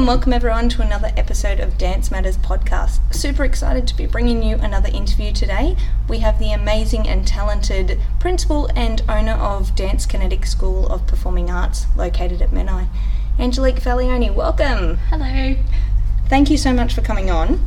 and welcome everyone to another episode of Dance Matters podcast. Super excited to be bringing you another interview today. We have the amazing and talented principal and owner of Dance Kinetic School of Performing Arts located at Menai, Angelique Fallioni. Welcome. Hello. Thank you so much for coming on.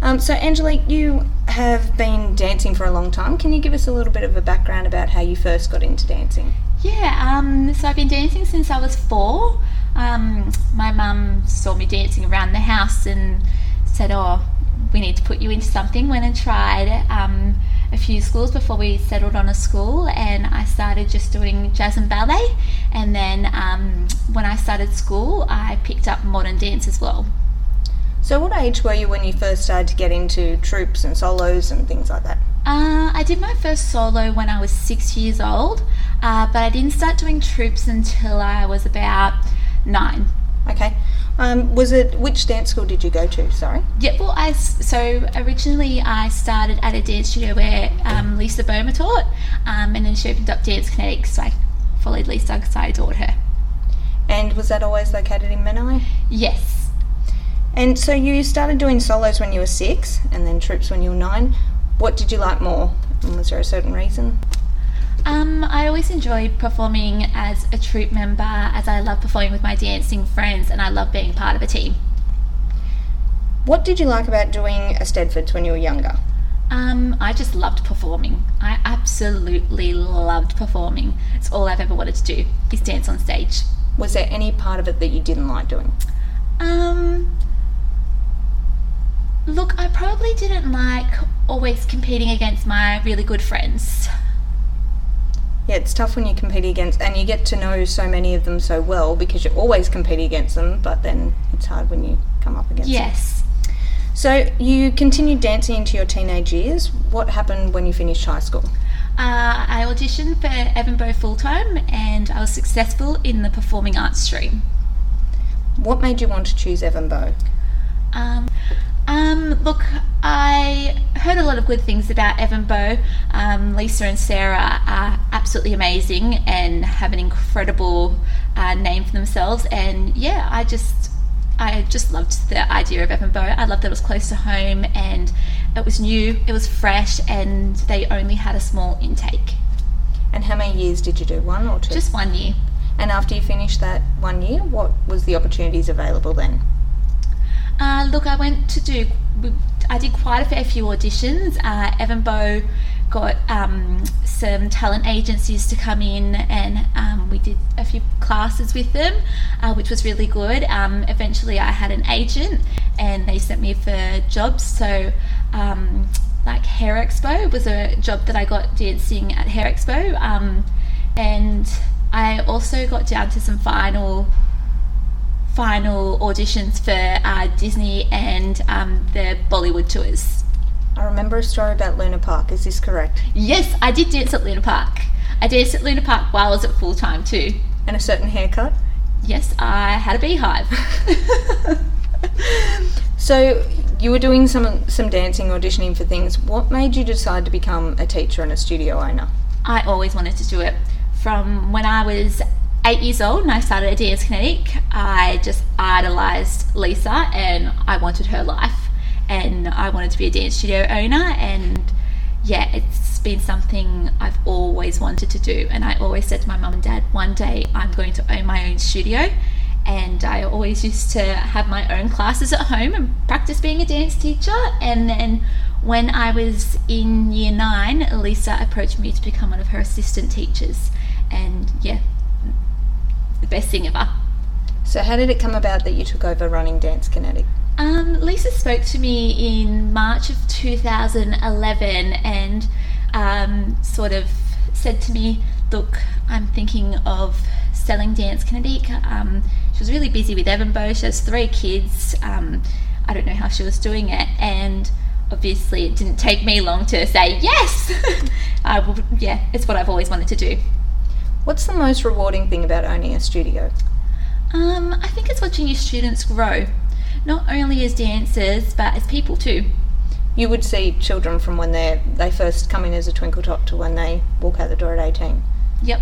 Um, so, Angelique, you have been dancing for a long time. Can you give us a little bit of a background about how you first got into dancing? Yeah, um, so I've been dancing since I was four. Um, my mum saw me dancing around the house and said, Oh, we need to put you into something. Went and tried um, a few schools before we settled on a school, and I started just doing jazz and ballet. And then um, when I started school, I picked up modern dance as well. So, what age were you when you first started to get into troupes and solos and things like that? Uh, I did my first solo when I was six years old, uh, but I didn't start doing troupes until I was about nine. Okay. Um, was it which dance school did you go to? Sorry. Yeah, well, I so originally I started at a dance studio where um, Lisa Boma taught, um, and then she opened up Dance Kinetic, so I followed Lisa because I adored her. And was that always located in Menai? Yes. And so you started doing solos when you were six, and then troupes when you were nine. What did you like more? And was there a certain reason? Um, I always enjoy performing as a troupe member, as I love performing with my dancing friends, and I love being part of a team. What did you like about doing Eisteddfods when you were younger? Um, I just loved performing. I absolutely loved performing. It's all I've ever wanted to do is dance on stage. Was there any part of it that you didn't like doing? Um, look, I probably didn't like always competing against my really good friends. Yeah, it's tough when you compete against, and you get to know so many of them so well because you're always competing against them, but then it's hard when you come up against Yes. them. So you continued dancing into your teenage years. What happened when you finished high school? Uh, I auditioned for Ev & Bow full time and I was successful in the performing arts stream. What made you want to choose Evan? Um, um, look, I heard a lot of good things about Ev & Bow. Um, Lisa and Sarah are absolutely amazing and have an incredible uh, name for themselves. And yeah, I just, I just loved the idea of Ev & Bow. I loved that it was close to home and it was new, it was fresh, and they only had a small intake. And how many years did you do? One or two? Just one year. And after you finished that one year, what was the opportunities available then? Uh, look, I went to do. I did quite a fair few auditions. Uh, Ev & Bow got um, some talent agencies to come in, and um, we did a few classes with them, uh, which was really good. Um, eventually, I had an agent, and they sent me for jobs. So, um, like Hair Expo was a job that I got dancing at Hair Expo, um, and I also got down to some final final auditions for uh, Disney and um, the Bollywood tours. I remember a story about Luna Park. Is this correct? Yes, I did dance at Luna Park. I danced at Luna Park while I was at full time too. And a certain haircut? Yes, I had a beehive. so you were doing some some dancing, auditioning for things. What made you decide to become a teacher and a studio owner? I always wanted to do it. From when I was eight years old and I started at Dance Kinetic, I just idolized Lisa and I wanted her life. And I wanted to be a dance studio owner. And yeah, it's been something I've always wanted to do. And I always said to my mum and dad, one day I'm going to own my own studio. And I always used to have my own classes at home and practice being a dance teacher. And then when I was in year nine, Lisa approached me to become one of her assistant teachers. And yeah, the best thing ever. So, how did it come about that you took over running Dance Kinetic? Um, Lisa spoke to me in March of 2011 and um, sort of said to me, Look, I'm thinking of selling Dance Kinetic. Um, she was really busy with Ev & Bow. She has three kids. Um, I don't know how she was doing it. And obviously, it didn't take me long to say yes. I will, yeah, it's what I've always wanted to do. What's the most rewarding thing about owning a studio? Um, I think it's watching your students grow, not only as dancers but as people too. You would see children from when they they first come in as a twinkle tot to when they walk out the door at eighteen. Yep.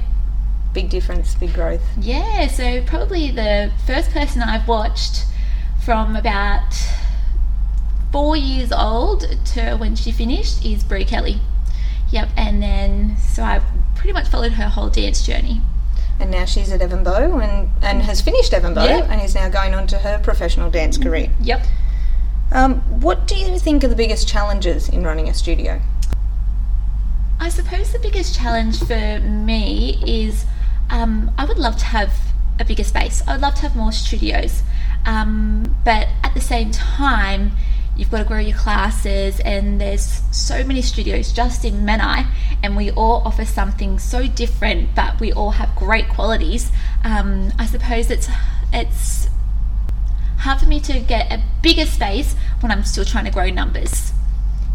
Big difference, big growth. Yeah, so probably the first person I've watched from about four years old to when she finished is Brie Kelly. Yep, and then so I pretty much followed her whole dance journey. And now she's at Ev & Bow and, and has finished Ev & Bow Yeah. and is now going on to her professional dance career. Yep. Um, what do you think are the biggest challenges in running a studio? I suppose the biggest challenge for me is um, I would love to have a bigger space. I would love to have more studios. Um, but at the same time, you've got to grow your classes, and there's so many studios just in Menai, and we all offer something so different, but we all have great qualities. Um, I suppose it's it's hard for me to get a bigger space when I'm still trying to grow numbers.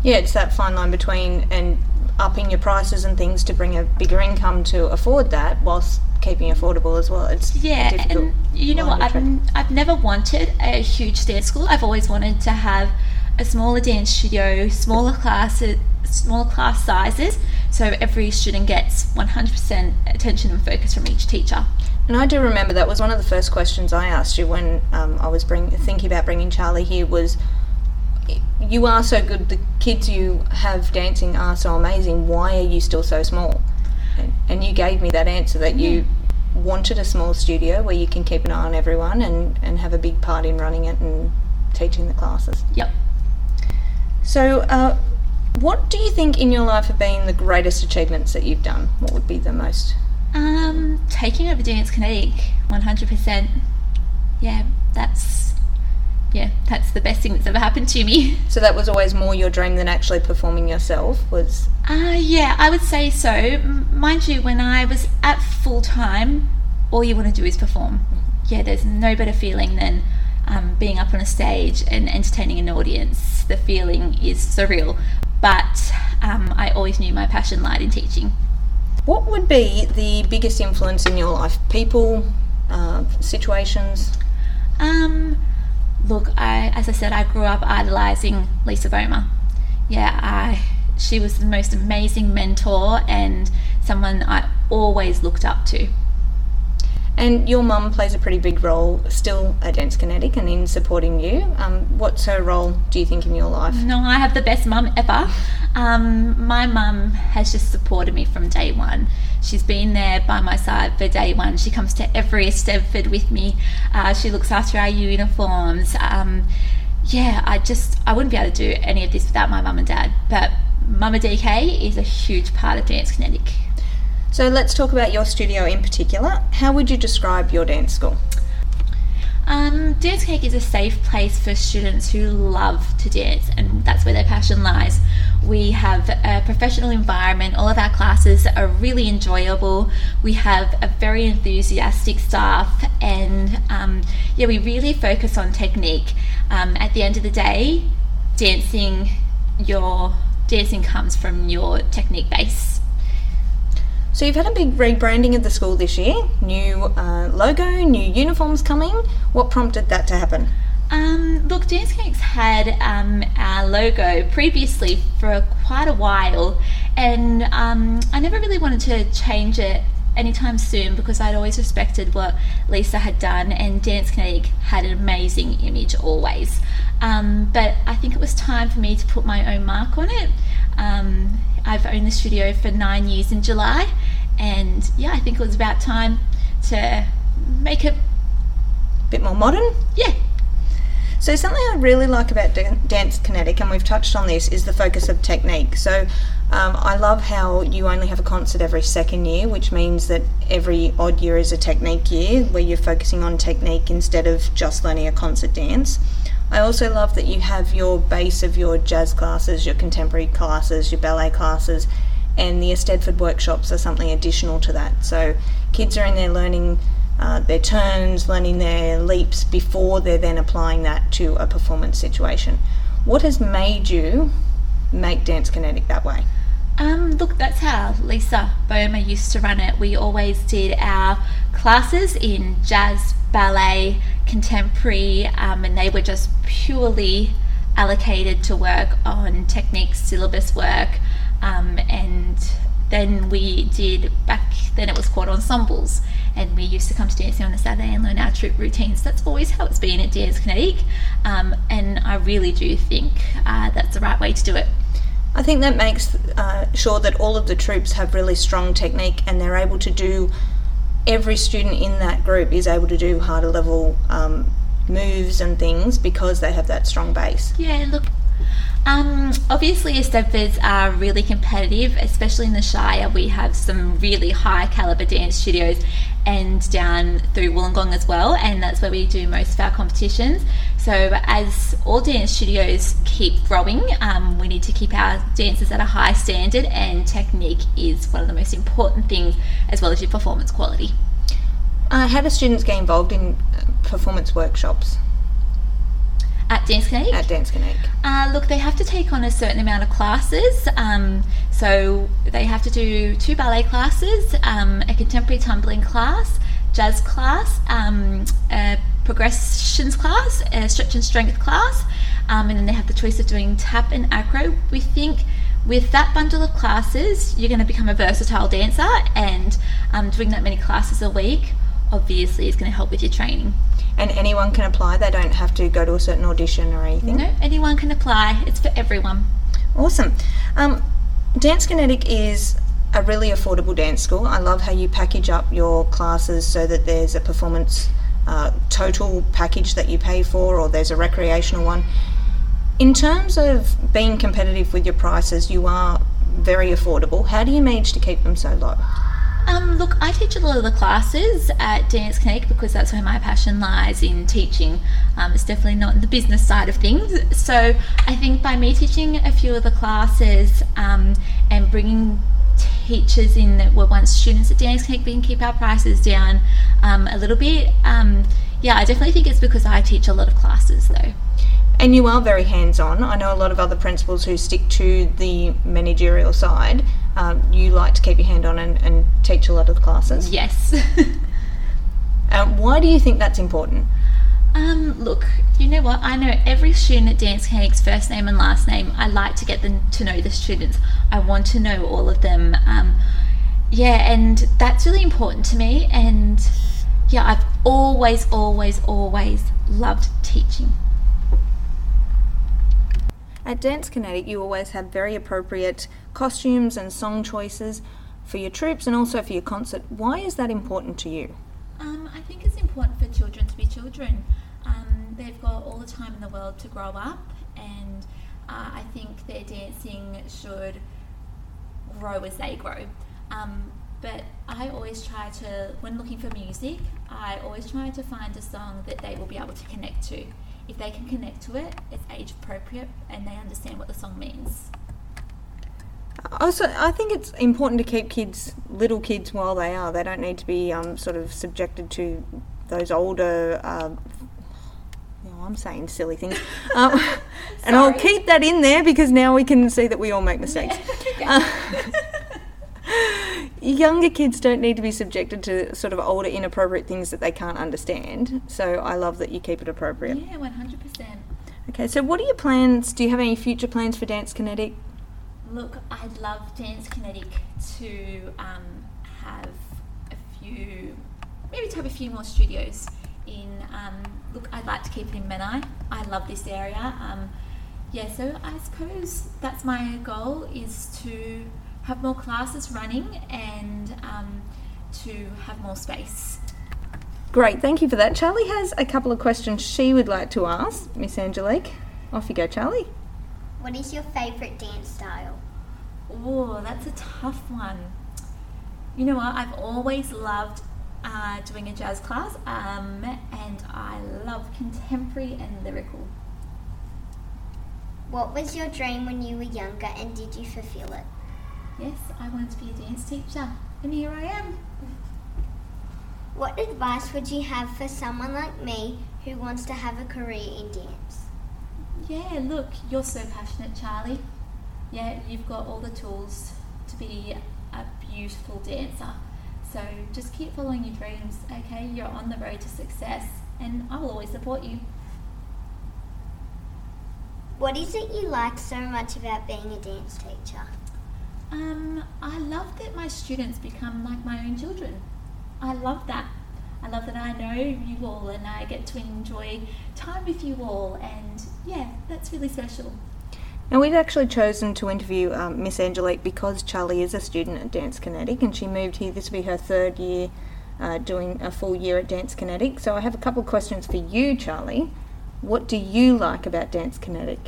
Yeah, it's that fine line between and upping your prices and things to bring a bigger income to afford that whilst keeping affordable as well. It's Yeah, difficult. and you know what? I've, tread. I've never wanted a huge dance school. I've always wanted to have a smaller dance studio, smaller classes, smaller class sizes, so every student gets 100% attention and focus from each teacher. And I do remember that was one of the first questions I asked you when um, I was bring, thinking about bringing Charlie here was, you are so good, the kids you have dancing are so amazing, why are you still so small? And, and you gave me that answer that you wanted a small studio where you can keep an eye on everyone and, and have a big part in running it and teaching the classes. Yep. So, uh, what do you think in your life have been the greatest achievements that you've done? What would be the most? Um, taking over Dance Kinetic, 100%. Yeah, that's yeah, that's the best thing that's ever happened to me. So that was always more your dream than actually performing yourself. Was Uh, yeah, I would say so. Mind you, when I was at full time, all you want to do is perform. Yeah, there's no better feeling than um, being up on a stage and entertaining an audience. The feeling is surreal. But um, I always knew my passion lied in teaching. what would be the biggest influence in your life? People, uh, situations. Um, look, I as I said, I grew up idolizing Lisa Boma. Yeah, I she was the most amazing mentor and someone I always looked up to. And your mum plays a pretty big role still at Dance Kinetic and in supporting you. Um, what's her role, do you think, in your life? No, I have the best mum ever. Um, my mum has just supported me from day one. She's been there by my side for day one. She comes to every Eisteddfod with me. Uh, she looks after our uniforms. Um, yeah, I just I wouldn't be able to do any of this without my mum and dad. But Mama DK is a huge part of Dance Kinetic. So let's talk about your studio in particular. How would you describe your dance school? Um, dance Cake is a safe place for students who love to dance, and that's where their passion lies. We have a professional environment, all of our classes are really enjoyable. We have a very enthusiastic staff, and um, yeah, we really focus on technique. Um, at the end of the day, dancing, your dancing comes from your technique base. So you've had a big rebranding of the school this year. New uh, logo, new uniforms coming. What prompted that to happen? Um, look, Dance Cakes had um, our logo previously for quite a while, and um, I never really wanted to change it anytime soon because I'd always respected what Lisa had done, and Dance Kinetic had an amazing image always. Um, but I think it was time for me to put my own mark on it. Um, I've owned the studio for nine years in July, and yeah, I think it was about time to make it, a bit more modern. yeah, So something I really like about Dance Kinetic, and we've touched on this, is the focus of technique. So um, I love how you only have a concert every second year, which means that every odd year is a technique year where you're focusing on technique instead of just learning a concert dance. I also love that you have your base of your jazz classes, your contemporary classes, your ballet classes, and the Eisteddfod workshops are something additional to that. So kids are in there learning uh, their turns, learning their leaps before they're then applying that to a performance situation. What has made you make Dance Kinetic that way? Um, look, that's how Lisa Boma used to run it. We always did our classes in jazz, ballet, contemporary, um, and they were just purely allocated to work on techniques, syllabus work, um, and then we did back then it was called ensembles, and we used to come to dancing on a Saturday and learn our troupe routines. That's always how it's been at Dance Kinetic, um, and I really do think uh, that's the right way to do it. I think that makes uh, sure that all of the troupes have really strong technique and they're able to do. Every student in that group is able to do harder level um, moves and things because they have that strong base. Yeah, look, um, obviously, Eisteddfods are really competitive, especially in the Shire. We have some really high caliber dance studios and down through Wollongong as well, and that's where we do most of our competitions. So, as all dance studios keep growing, um, we need to keep our dancers at a high standard, and technique is one of the most important things, as well as your performance quality. Uh, how do students get involved in uh, performance workshops? At Dance Kinetic? At Dance Kinetic. Uh, look, they have to take on a certain amount of classes. Um, so they have to do two ballet classes, um, a contemporary tumbling class, jazz class, um, a progressions class, a stretch and strength class, um, and then they have the choice of doing tap and acro. We think with that bundle of classes, you're going to become a versatile dancer, and um, doing that many classes a week obviously is going to help with your training. And anyone can apply, they don't have to go to a certain audition or anything? No, anyone can apply, it's for everyone. Awesome. Um, dance Kinetic is a really affordable dance school. I love how you package up your classes so that there's a performance uh, total package that you pay for, or there's a recreational one. In terms of being competitive with your prices, you are very affordable. How do you manage to keep them so low? Um, look, I teach a lot of the classes at Dance Kinetic because that's where my passion lies in teaching. Um, it's definitely not the business side of things. So I think by me teaching a few of the classes um, and bringing teachers in that were once students at Dance Kinetic, we can keep our prices down um, a little bit. Um, yeah, I definitely think it's because I teach a lot of classes though. And you are very hands on. I know a lot of other principals who stick to the managerial side. Um, you like to keep your hand on and, and teach a lot of the classes. Yes. um, why do you think that's important? Um, look, you know what? I know every student at Dance Kinetic's first name and last name. I like to get them to know the students. I want to know all of them. Um, yeah, and that's really important to me. And yeah, I've always, always, always loved teaching. At Dance Kinetic, you always have very appropriate costumes and song choices for your troupes and also for your concert. Why is that important to you? Um, I think it's important for children to be children. Um, they've got all the time in the world to grow up, and uh, I think their dancing should grow as they grow. Um, but I always try to, when looking for music, I always try to find a song that they will be able to connect to if they can connect to it, it's age appropriate and they understand what the song means. Also, I think it's important to keep kids, little kids, while they are. They don't need to be um, sort of subjected to those older. Uh, I'm saying silly things, um, and I'll keep that in there because now we can see that we all make mistakes. Yeah. uh, younger kids don't need to be subjected to sort of older inappropriate things that they can't understand. So I love that you keep it appropriate. Yeah, one hundred percent. Okay, so what are your plans? Do you have any future plans for Dance Kinetic? Look, I'd love Dance Kinetic to um, have a few, maybe to have a few more studios. In um, look, I'd like to keep it in Menai. I love this area. Um, yeah, so I suppose that's my goal is to have more classes running and um, to have more space. Great, thank you for that. Charlie has a couple of questions she would like to ask Miss Angelique. Off you go, Charlie. What is your favourite dance style? Oh, that's a tough one. You know what? I've always loved uh, doing a jazz class, um, and I love contemporary and lyrical. What was your dream when you were younger, and did you fulfill it? Yes, I wanted to be a dance teacher, and here I am. What advice would you have for someone like me who wants to have a career in dance? Yeah, look, you're so passionate, Charlie. Yeah, you've got all the tools to be a beautiful dancer. So just keep following your dreams, okay? You're on the road to success, and I will always support you. What is it you like so much about being a dance teacher? Um, I love that my students become like my own children. I love that. I love that I know you all and I get to enjoy time with you all, and yeah, that's really special. And we've actually chosen to interview um, Miss Angelique because Charlie is a student at Dance Kinetic and she moved here. This will be her third year uh, doing a full year at Dance Kinetic. So I have a couple of questions for you, Charlie. What do you like about Dance Kinetic?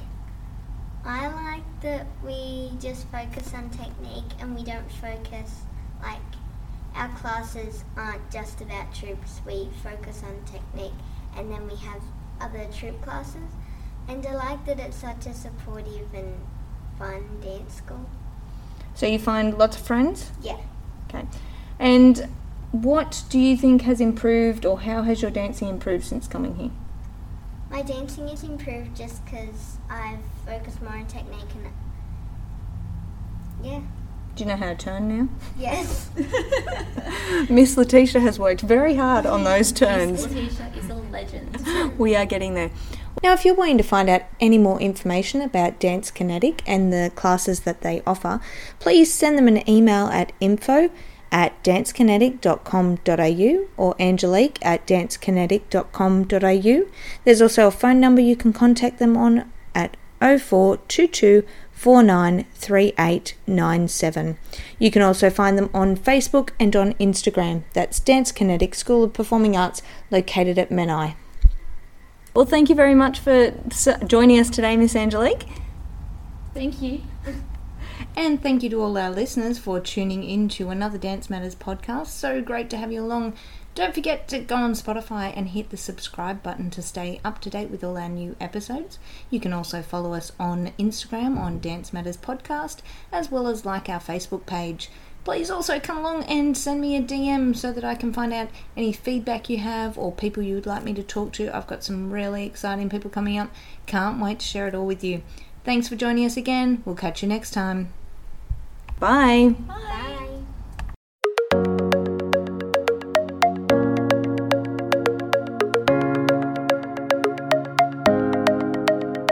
I like that we just focus on technique and we don't focus like our classes aren't just about troupes. We focus on technique and then we have other troupe classes. And I like that it's such a supportive and fun dance school. So you find lots of friends? Yeah. Okay. And what do you think has improved or how has your dancing improved since coming here? My dancing has improved just because I've focused more on technique and yeah. Do you know how to turn now? Yes. Miss Letitia has worked very hard on those turns. Miss Letitia is a legend. We are getting there. Now, if you're wanting to find out any more information about Dance Kinetic and the classes that they offer, please send them an email at info at dancekinetic.com.au or angelique at dancekinetic.com.au. There's also a phone number you can contact them on at 0422 493897. You can also find them on Facebook and on Instagram. That's Dance Kinetic School of Performing Arts located at Menai. Well, thank you very much for joining us today, Miss Angelique. Thank you. And thank you to all our listeners for tuning in to another Dance Matters podcast. So great to have you along. Don't forget to go on Spotify and hit the subscribe button to stay up to date with all our new episodes. You can also follow us on Instagram on Dance Matters Podcast, as well as like our Facebook page. Please also come along and send me a DM so that I can find out any feedback you have or people you would like me to talk to. I've got some really exciting people coming up. Can't wait to share it all with you. Thanks for joining us again. We'll catch you next time. Bye. Bye.